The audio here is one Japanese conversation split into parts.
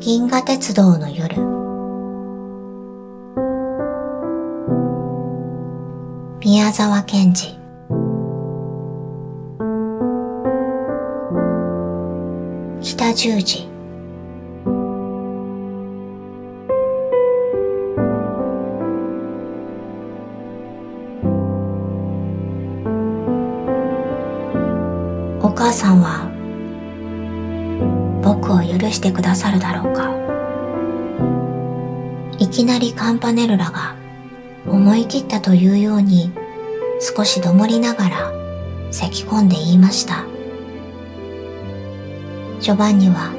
銀河鉄道の夜。宮沢賢治。北十字。お母さんは僕を許してくださるだろうか。いきなりカンパネルラが思い切ったというように少しどもりながら咳き込んで言いました。ジョバンニは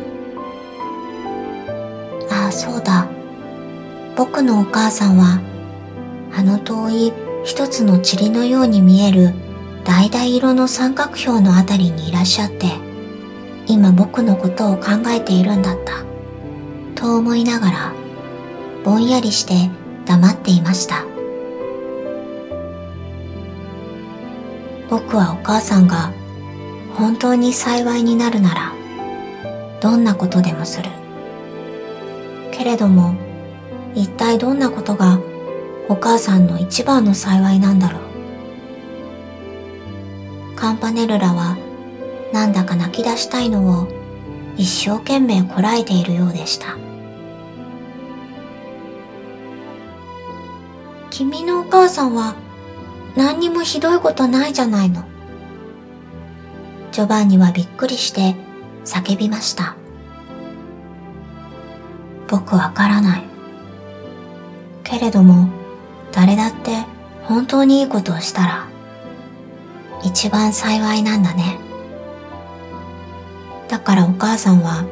ああそうだ。僕のお母さんはあの遠い一つの塵のように見える橙色の三角標のあたりにいらっしゃって今僕のことを考えているんだった。と思いながらぼんやりして黙っていました。僕はお母さんが本当に幸いになるならどんなことでもする。けれども一体どんなことがお母さんの一番の幸いなんだろう。カンパネルラはなんだか泣き出したいのを一生懸命こらえているようでした。君のお母さんは何にもひどいことないじゃないの。ジョバンニはびっくりして叫びました。僕わからない。けれども誰だって本当にいいことをしたら一番幸いなんだね。だからお母さんは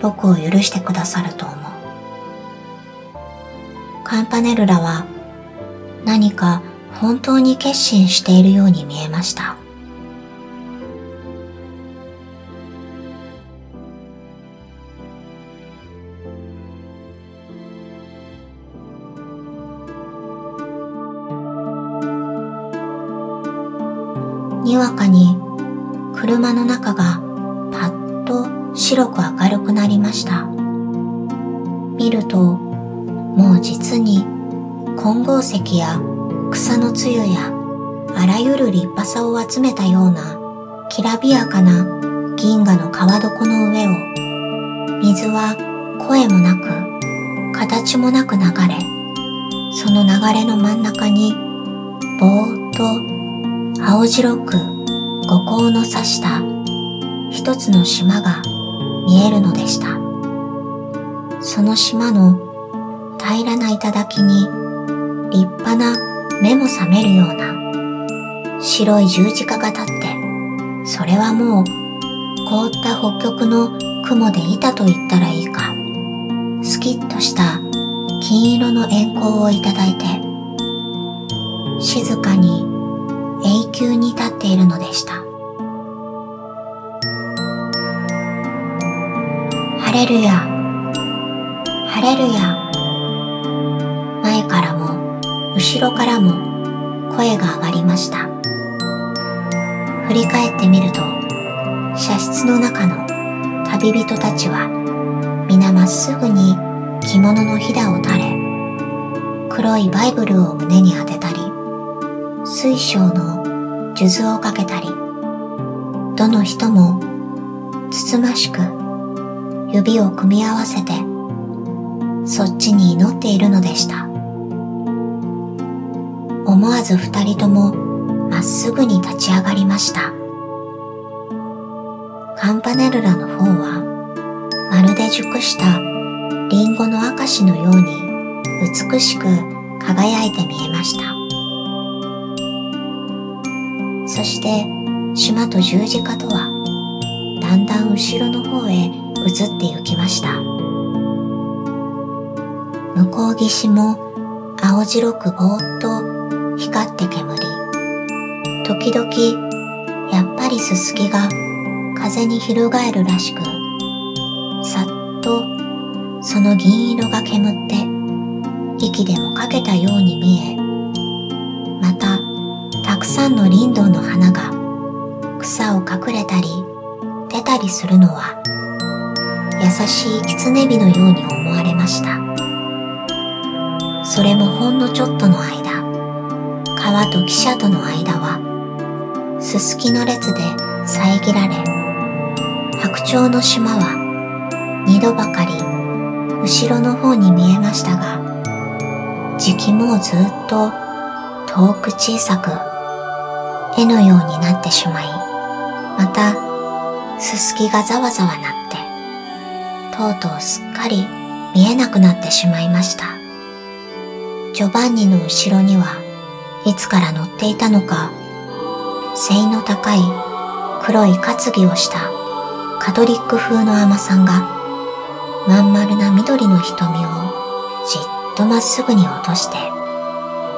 僕を許してくださると思う。カンパネルラは何か本当に決心しているように見えました。にわかに車の中がパッと白く明るくなりました。見るともう実に金剛石や草の露やあらゆる立派さを集めたようなきらびやかな銀河の川床の上を水は声もなく形もなく流れその流れの真ん中にぼーっと青白く五光の差した一つの島が見えるのでした。その島の平らな頂に立派な目も覚めるような白い十字架が立って、それはもう凍った北極の雲で板と言ったらいいか、スキッとした金色の円光をいただいて、でした。ハレルヤ、ハレルヤ。前からも後ろからも声が上がりました。振り返ってみると、車室の中の旅人たちは皆まっすぐに着物のひだを垂れ、黒いバイブルを胸に当てたり、水晶の数珠をかけたり、どの人もつつましく指を組み合わせてそっちに祈っているのでした。思わず二人ともまっすぐに立ち上がりました。カンパネルラの方はまるで熟したリンゴの証のように美しく輝いて見えました。そして島と十字架とはだんだん後ろの方へ移って行きました。向こう岸も青白くぼーっと光って煙。時々やっぱりすすきが風に翻るらしくさっとその銀色が煙って息でもかけたように見えくさんの林道の花が草を隠れたり出たりするのは優しい狐火のように思われました。それもほんのちょっとの間、川と汽車との間は、すすきの列で遮られ、白鳥の島は二度ばかり後ろの方に見えましたが、時期もずっと遠く小さく絵のようになってしまい、またすすきがざわざわなって、とうとうすっかり見えなくなってしまいました。ジョバンニの後ろにはいつから乗っていたのか、背の高い黒い担ぎをしたカトリック風の甘さんがまん丸な緑の瞳をじっとまっすぐに落として、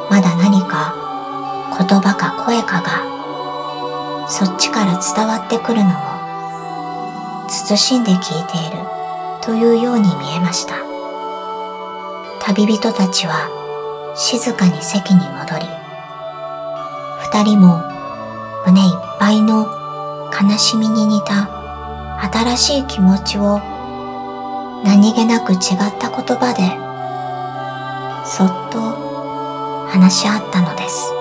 まだ何か言葉か声かがそっちから伝わってくるのを慎んで聞いているというように見えました。旅人たちは静かに席に戻り、二人も胸いっぱいの悲しみに似た新しい気持ちを何気なく違った言葉でそっと話し合ったのです。